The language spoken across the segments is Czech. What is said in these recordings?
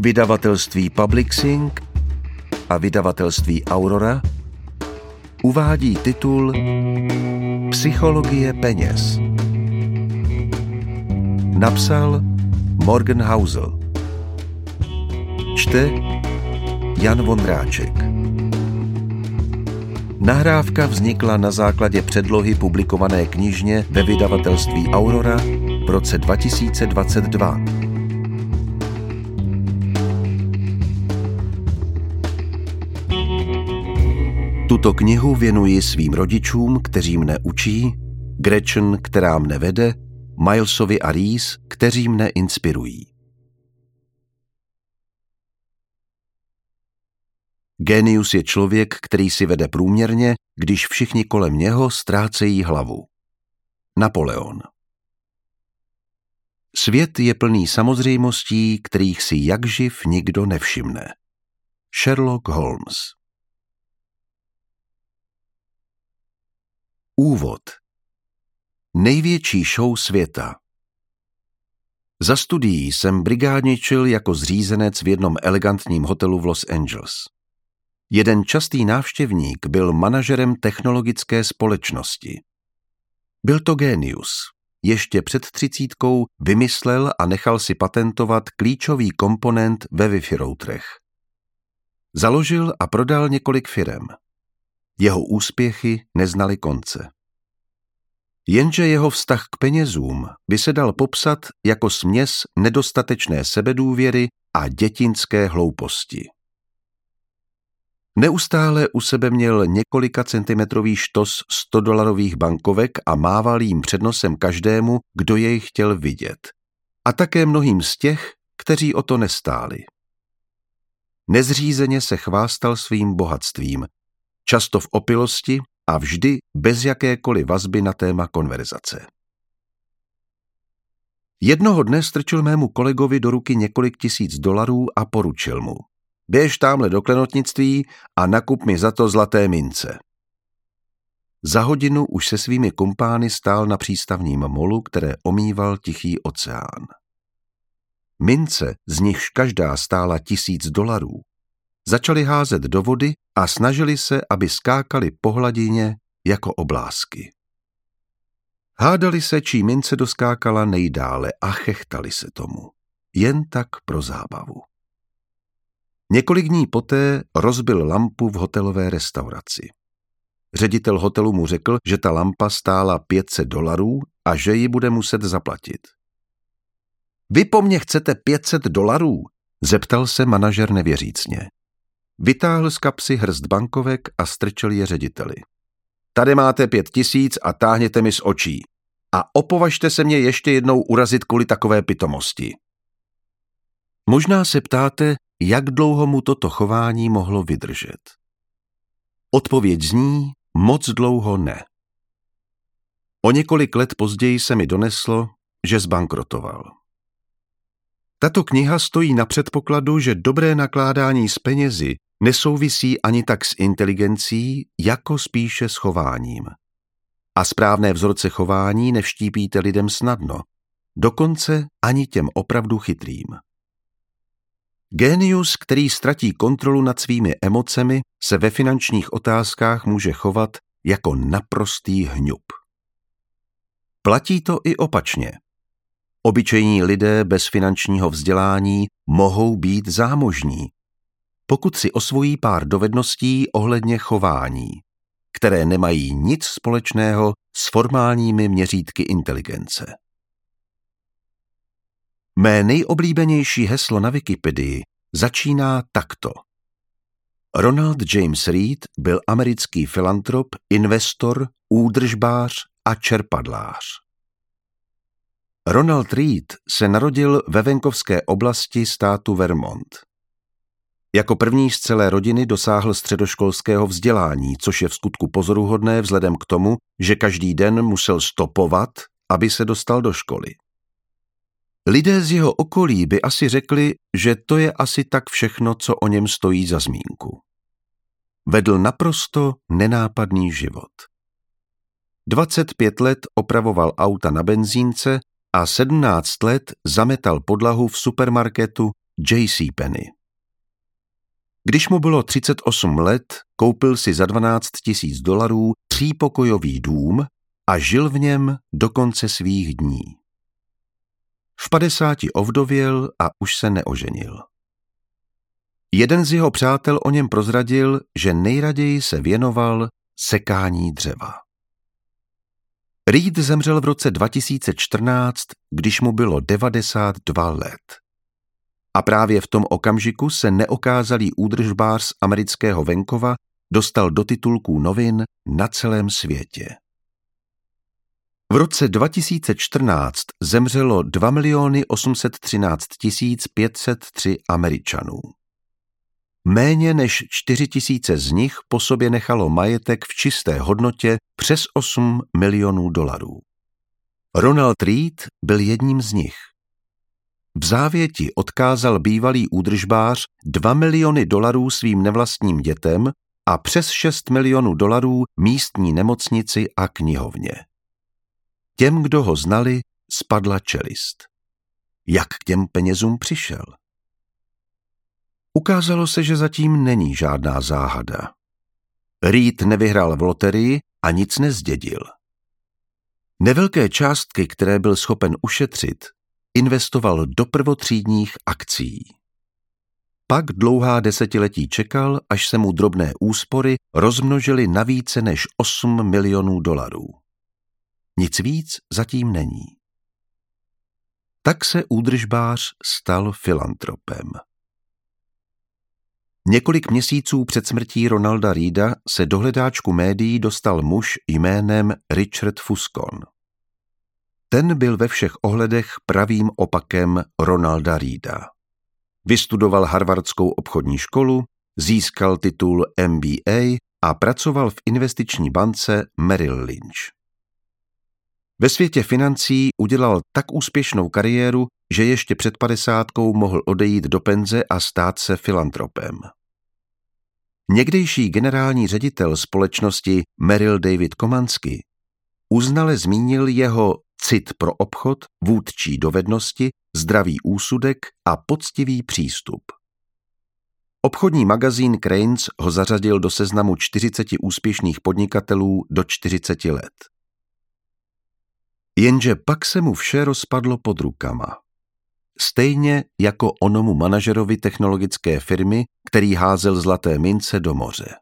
Vydavatelství Publixing a vydavatelství Aurora uvádí titul Psychologie peněz. Napsal Morgan Housel. Čte Jan Vondráček. Nahrávka vznikla na základě předlohy publikované knižně ve vydavatelství Aurora v roce 2022. Tuto knihu věnuji svým rodičům, kteří mne učí, Gretchen, která mne vede, Milesovi a Reese, kteří mne inspirují. Genius je člověk, který si vede průměrně, když všichni kolem něho ztrácejí hlavu. Napoleon Svět je plný samozřejmostí, kterých si jakživ nikdo nevšimne. Sherlock Holmes Úvod Největší show světa Za studií jsem brigádničil jako zřízenec v jednom elegantním hotelu v Los Angeles. Jeden častý návštěvník byl manažerem technologické společnosti. Byl to génius. Ještě před třicítkou vymyslel a nechal si patentovat klíčový komponent ve Wi-Fi routerech. Založil a prodal několik firem. Jeho úspěchy neznaly konce. Jenže jeho vztah k penězům by se dal popsat jako směs nedostatečné sebedůvěry a dětinské hlouposti. Neustále u sebe měl několika centimetrový štos 100 dolarových bankovek a mával jim přednosem každému, kdo jej chtěl vidět. A také mnohým z těch, kteří o to nestáli. Nezřízeně se chvástal svým bohatstvím, často v opilosti a vždy bez jakékoliv vazby na téma konverzace. Jednoho dne strčil mému kolegovi do ruky několik tisíc dolarů a poručil mu. Běž tamhle do klenotnictví a nakup mi za to zlaté mince. Za hodinu už se svými kumpány stál na přístavním molu, které omýval tichý oceán. Mince, z nichž každá stála tisíc dolarů, začali házet do vody a snažili se, aby skákali po hladině jako oblásky. Hádali se, čí mince doskákala nejdále a chechtali se tomu. Jen tak pro zábavu. Několik dní poté rozbil lampu v hotelové restauraci. Ředitel hotelu mu řekl, že ta lampa stála 500 dolarů a že ji bude muset zaplatit. Vy po mně chcete 500 dolarů? Zeptal se manažer nevěřícně. Vytáhl z kapsy hrst bankovek a strčil je řediteli. Tady máte pět tisíc a táhněte mi z očí. A opovažte se mě ještě jednou urazit kvůli takové pitomosti. Možná se ptáte, jak dlouho mu toto chování mohlo vydržet. Odpověď zní moc dlouho ne. O několik let později se mi doneslo, že zbankrotoval. Tato kniha stojí na předpokladu, že dobré nakládání s penězi nesouvisí ani tak s inteligencí, jako spíše s chováním. A správné vzorce chování nevštípíte lidem snadno, dokonce ani těm opravdu chytrým. Génius, který ztratí kontrolu nad svými emocemi, se ve finančních otázkách může chovat jako naprostý hňub. Platí to i opačně. Obyčejní lidé bez finančního vzdělání mohou být zámožní, pokud si osvojí pár dovedností ohledně chování, které nemají nic společného s formálními měřítky inteligence. Mé nejoblíbenější heslo na Wikipedii začíná takto. Ronald James Reed byl americký filantrop, investor, údržbář a čerpadlář. Ronald Reed se narodil ve venkovské oblasti státu Vermont. Jako první z celé rodiny dosáhl středoškolského vzdělání, což je v skutku pozoruhodné vzhledem k tomu, že každý den musel stopovat, aby se dostal do školy. Lidé z jeho okolí by asi řekli, že to je asi tak všechno, co o něm stojí za zmínku. Vedl naprosto nenápadný život. 25 let opravoval auta na benzínce a 17 let zametal podlahu v supermarketu J.C. Když mu bylo 38 let, koupil si za 12 tisíc dolarů třípokojový dům a žil v něm do konce svých dní. V padesáti ovdověl a už se neoženil. Jeden z jeho přátel o něm prozradil, že nejraději se věnoval sekání dřeva. Reed zemřel v roce 2014, když mu bylo 92 let. A právě v tom okamžiku se neokázalý údržbář z amerického venkova dostal do titulků novin na celém světě. V roce 2014 zemřelo 2 miliony 813 503 Američanů. Méně než 4 tisíce z nich po sobě nechalo majetek v čisté hodnotě přes 8 milionů dolarů. Ronald Reed byl jedním z nich. V závěti odkázal bývalý údržbář 2 miliony dolarů svým nevlastním dětem a přes 6 milionů dolarů místní nemocnici a knihovně. Těm, kdo ho znali, spadla čelist. Jak k těm penězům přišel? Ukázalo se, že zatím není žádná záhada. Reed nevyhrál v loterii a nic nezdědil. Nevelké částky, které byl schopen ušetřit, investoval do prvotřídních akcí. Pak dlouhá desetiletí čekal, až se mu drobné úspory rozmnožily na více než 8 milionů dolarů. Nic víc zatím není. Tak se údržbář stal filantropem. Několik měsíců před smrtí Ronalda Reeda se do hledáčku médií dostal muž jménem Richard Fuscon. Ten byl ve všech ohledech pravým opakem Ronalda Reeda. Vystudoval Harvardskou obchodní školu, získal titul MBA a pracoval v investiční bance Merrill Lynch. Ve světě financí udělal tak úspěšnou kariéru, že ještě před padesátkou mohl odejít do penze a stát se filantropem. Někdejší generální ředitel společnosti Merrill David Komansky uznale zmínil jeho cit pro obchod, vůdčí dovednosti, zdravý úsudek a poctivý přístup. Obchodní magazín Cranes ho zařadil do seznamu 40 úspěšných podnikatelů do 40 let. Jenže pak se mu vše rozpadlo pod rukama. Stejně jako onomu manažerovi technologické firmy, který házel zlaté mince do moře.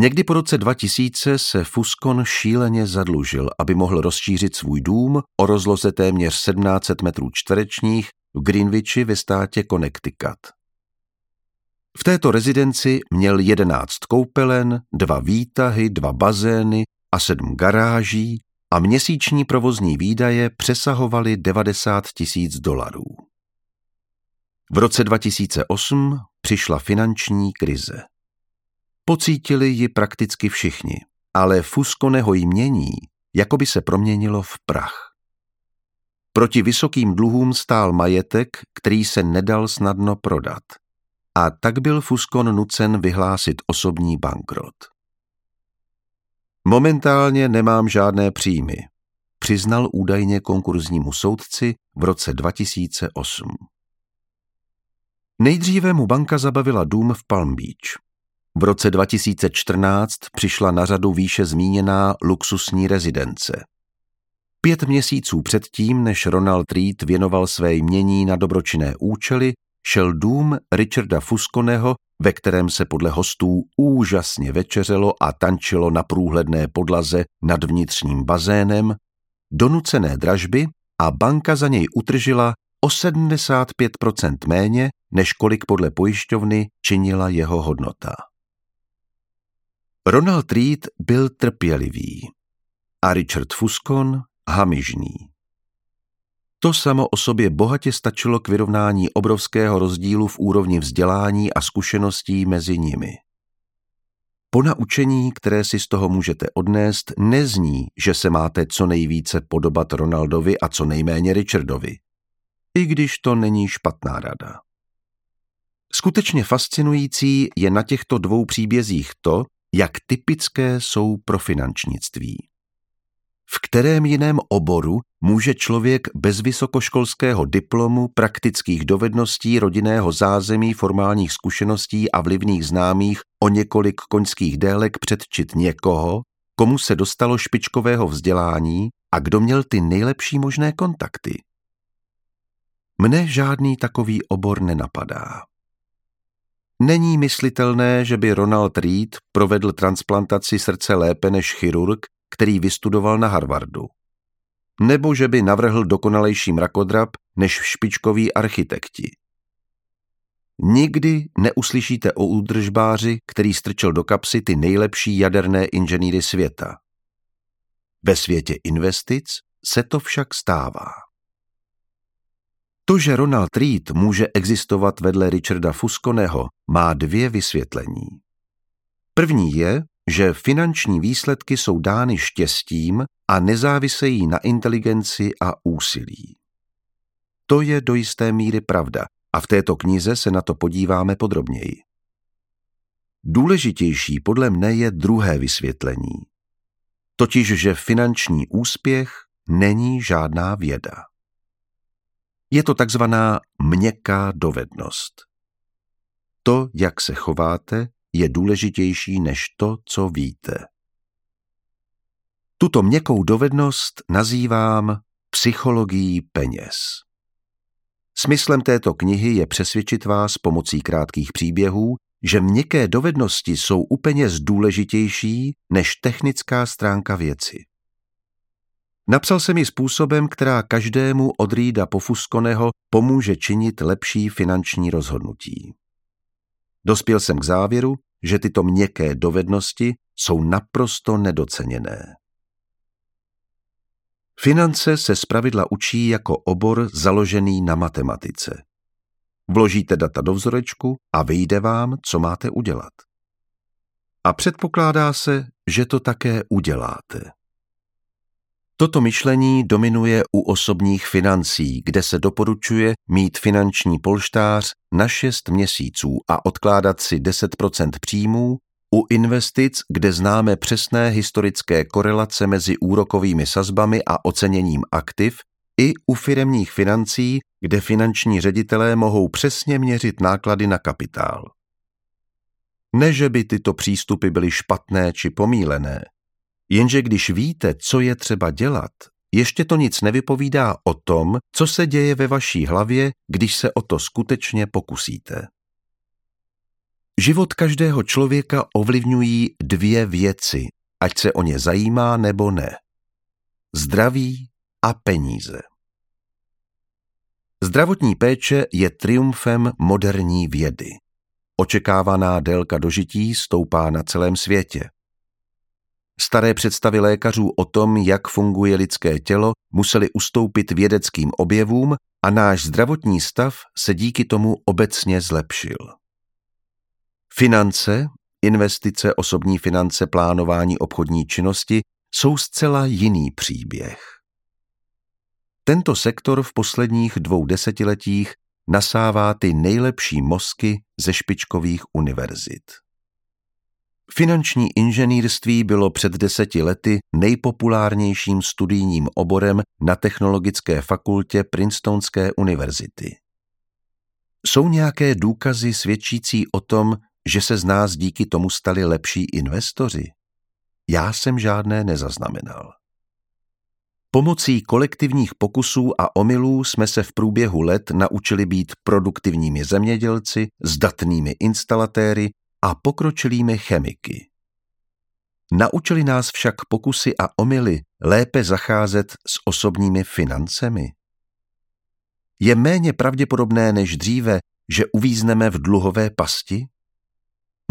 Někdy po roce 2000 se Fuskon šíleně zadlužil, aby mohl rozšířit svůj dům o rozloze téměř 1700 metrů čtverečních v Greenwichi ve státě Connecticut. V této rezidenci měl 11 koupelen, dva výtahy, dva bazény a sedm garáží a měsíční provozní výdaje přesahovaly 90 tisíc dolarů. V roce 2008 přišla finanční krize. Pocítili ji prakticky všichni, ale Fusconeho jmění jako by se proměnilo v prach. Proti vysokým dluhům stál majetek, který se nedal snadno prodat. A tak byl Fuskon nucen vyhlásit osobní bankrot. Momentálně nemám žádné příjmy, přiznal údajně konkurznímu soudci v roce 2008. Nejdříve mu banka zabavila dům v Palm Beach. V roce 2014 přišla na řadu výše zmíněná luxusní rezidence. Pět měsíců předtím, než Ronald Reed věnoval své jmění na dobročinné účely, šel dům Richarda Fusconeho, ve kterém se podle hostů úžasně večeřelo a tančilo na průhledné podlaze nad vnitřním bazénem, donucené dražby a banka za něj utržila o 75% méně, než kolik podle pojišťovny činila jeho hodnota. Ronald Reed byl trpělivý a Richard Fuscon hamižný. To samo o sobě bohatě stačilo k vyrovnání obrovského rozdílu v úrovni vzdělání a zkušeností mezi nimi. Po naučení, které si z toho můžete odnést, nezní, že se máte co nejvíce podobat Ronaldovi a co nejméně Richardovi. I když to není špatná rada. Skutečně fascinující je na těchto dvou příbězích to, jak typické jsou pro finančnictví. v kterém jiném oboru může člověk bez vysokoškolského diplomu, praktických dovedností, rodinného zázemí, formálních zkušeností a vlivných známých o několik koňských délek předčit někoho, komu se dostalo špičkového vzdělání a kdo měl ty nejlepší možné kontakty. Mne žádný takový obor nenapadá. Není myslitelné, že by Ronald Reed provedl transplantaci srdce lépe než chirurg, který vystudoval na Harvardu. Nebo že by navrhl dokonalejší mrakodrap než špičkoví architekti. Nikdy neuslyšíte o údržbáři, který strčil do kapsy ty nejlepší jaderné inženýry světa. Ve světě investic se to však stává. To, že Ronald Reed může existovat vedle Richarda Fusconeho, má dvě vysvětlení. První je, že finanční výsledky jsou dány štěstím a nezávisejí na inteligenci a úsilí. To je do jisté míry pravda a v této knize se na to podíváme podrobněji. Důležitější podle mne je druhé vysvětlení. Totiž, že finanční úspěch není žádná věda. Je to takzvaná měkká dovednost. To, jak se chováte, je důležitější než to, co víte. Tuto měkkou dovednost nazývám psychologií peněz. Smyslem této knihy je přesvědčit vás pomocí krátkých příběhů, že měkké dovednosti jsou u peněz důležitější než technická stránka věci. Napsal jsem ji způsobem, která každému od Rýda Pofuskoneho pomůže činit lepší finanční rozhodnutí. Dospěl jsem k závěru, že tyto měkké dovednosti jsou naprosto nedoceněné. Finance se zpravidla učí jako obor založený na matematice. Vložíte data do vzorečku a vyjde vám, co máte udělat. A předpokládá se, že to také uděláte. Toto myšlení dominuje u osobních financí, kde se doporučuje mít finanční polštář na 6 měsíců a odkládat si 10% příjmů, u investic, kde známe přesné historické korelace mezi úrokovými sazbami a oceněním aktiv, i u firemních financí, kde finanční ředitelé mohou přesně měřit náklady na kapitál. Ne, že by tyto přístupy byly špatné či pomílené, Jenže když víte, co je třeba dělat, ještě to nic nevypovídá o tom, co se děje ve vaší hlavě, když se o to skutečně pokusíte. Život každého člověka ovlivňují dvě věci, ať se o ně zajímá nebo ne. Zdraví a peníze. Zdravotní péče je triumfem moderní vědy. Očekávaná délka dožití stoupá na celém světě. Staré představy lékařů o tom, jak funguje lidské tělo, museli ustoupit vědeckým objevům a náš zdravotní stav se díky tomu obecně zlepšil. Finance, investice, osobní finance, plánování obchodní činnosti jsou zcela jiný příběh. Tento sektor v posledních dvou desetiletích nasává ty nejlepší mozky ze špičkových univerzit. Finanční inženýrství bylo před deseti lety nejpopulárnějším studijním oborem na Technologické fakultě Princetonské univerzity. Jsou nějaké důkazy svědčící o tom, že se z nás díky tomu stali lepší investoři? Já jsem žádné nezaznamenal. Pomocí kolektivních pokusů a omylů jsme se v průběhu let naučili být produktivními zemědělci, zdatnými instalatéry a pokročilými chemiky. Naučili nás však pokusy a omily lépe zacházet s osobními financemi. Je méně pravděpodobné než dříve, že uvízneme v dluhové pasti?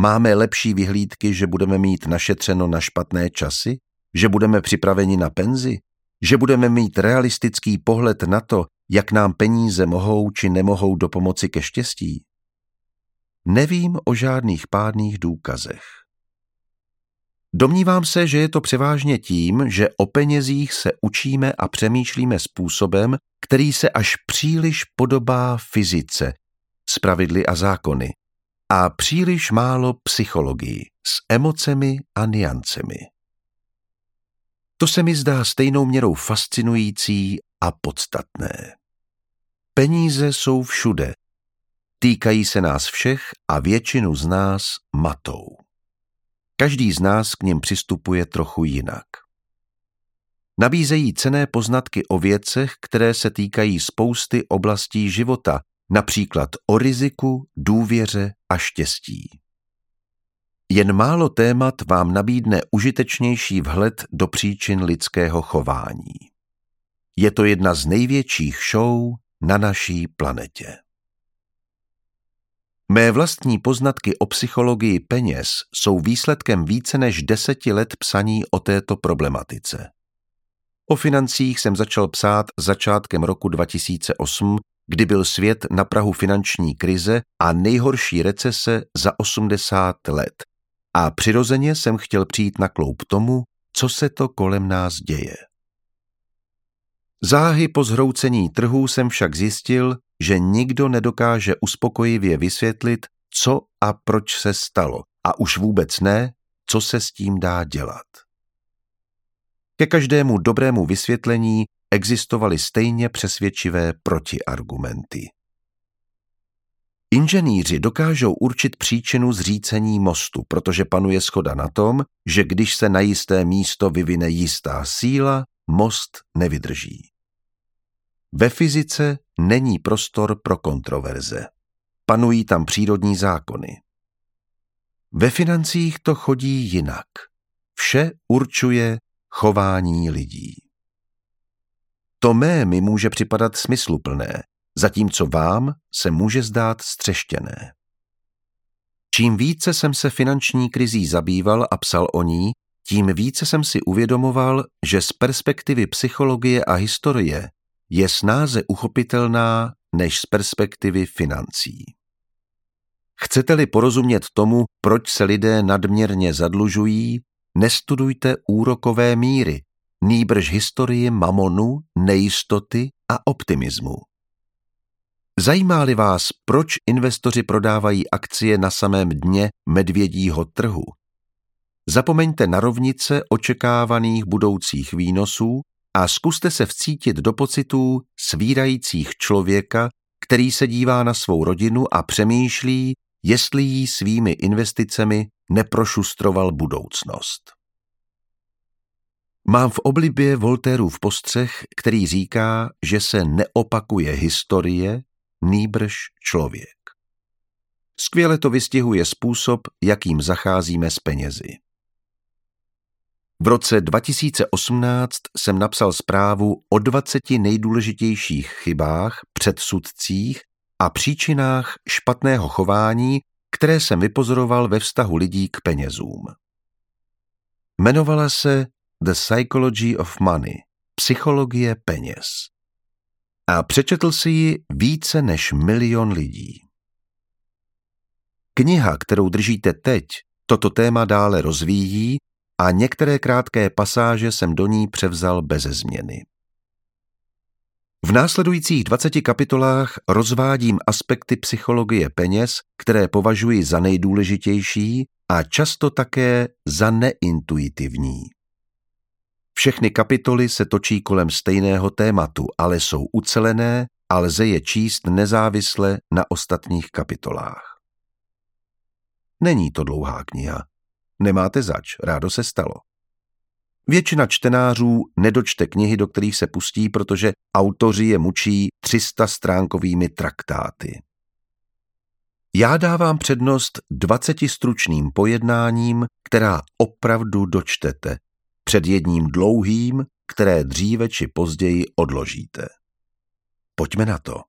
Máme lepší vyhlídky, že budeme mít našetřeno na špatné časy? Že budeme připraveni na penzi? Že budeme mít realistický pohled na to, jak nám peníze mohou či nemohou do pomoci ke štěstí? Nevím o žádných pádných důkazech. Domnívám se, že je to převážně tím, že o penězích se učíme a přemýšlíme způsobem, který se až příliš podobá fyzice, s pravidly a zákony, a příliš málo psychologii, s emocemi a niancemi. To se mi zdá stejnou měrou fascinující a podstatné. Peníze jsou všude. Týkají se nás všech a většinu z nás matou. Každý z nás k něm přistupuje trochu jinak. Nabízejí cené poznatky o věcech, které se týkají spousty oblastí života, například o riziku, důvěře a štěstí. Jen málo témat vám nabídne užitečnější vhled do příčin lidského chování. Je to jedna z největších show na naší planetě. Mé vlastní poznatky o psychologii peněz jsou výsledkem více než deseti let psaní o této problematice. O financích jsem začal psát začátkem roku 2008, kdy byl svět na prahu finanční krize a nejhorší recese za 80 let. A přirozeně jsem chtěl přijít na kloup tomu, co se to kolem nás děje. Záhy po zhroucení trhů jsem však zjistil, že nikdo nedokáže uspokojivě vysvětlit, co a proč se stalo, a už vůbec ne, co se s tím dá dělat. Ke každému dobrému vysvětlení existovaly stejně přesvědčivé protiargumenty. Inženýři dokážou určit příčinu zřícení mostu, protože panuje schoda na tom, že když se na jisté místo vyvine jistá síla, most nevydrží. Ve fyzice není prostor pro kontroverze. Panují tam přírodní zákony. Ve financích to chodí jinak. Vše určuje chování lidí. To mé mi může připadat smysluplné, zatímco vám se může zdát střeštěné. Čím více jsem se finanční krizí zabýval a psal o ní, tím více jsem si uvědomoval, že z perspektivy psychologie a historie je snáze uchopitelná než z perspektivy financí. Chcete-li porozumět tomu, proč se lidé nadměrně zadlužují, nestudujte úrokové míry, nýbrž historii mamonu, nejistoty a optimismu. Zajímá-li vás, proč investoři prodávají akcie na samém dně medvědího trhu? Zapomeňte na rovnice očekávaných budoucích výnosů a zkuste se vcítit do pocitů svírajících člověka, který se dívá na svou rodinu a přemýšlí, jestli jí svými investicemi neprošustroval budoucnost. Mám v oblibě Voltérův postřeh, který říká, že se neopakuje historie, nýbrž člověk. Skvěle to vystihuje způsob, jakým zacházíme s penězi. V roce 2018 jsem napsal zprávu o 20 nejdůležitějších chybách, předsudcích a příčinách špatného chování, které jsem vypozoroval ve vztahu lidí k penězům. Jmenovala se The Psychology of Money – Psychologie peněz. A přečetl si ji více než milion lidí. Kniha, kterou držíte teď, toto téma dále rozvíjí a některé krátké pasáže jsem do ní převzal beze změny. V následujících 20 kapitolách rozvádím aspekty psychologie peněz, které považuji za nejdůležitější a často také za neintuitivní. Všechny kapitoly se točí kolem stejného tématu, ale jsou ucelené a lze je číst nezávisle na ostatních kapitolách. Není to dlouhá kniha. Nemáte zač, rádo se stalo. Většina čtenářů nedočte knihy, do kterých se pustí, protože autoři je mučí 300 stránkovými traktáty. Já dávám přednost 20 stručným pojednáním, která opravdu dočtete, před jedním dlouhým, které dříve či později odložíte. Pojďme na to.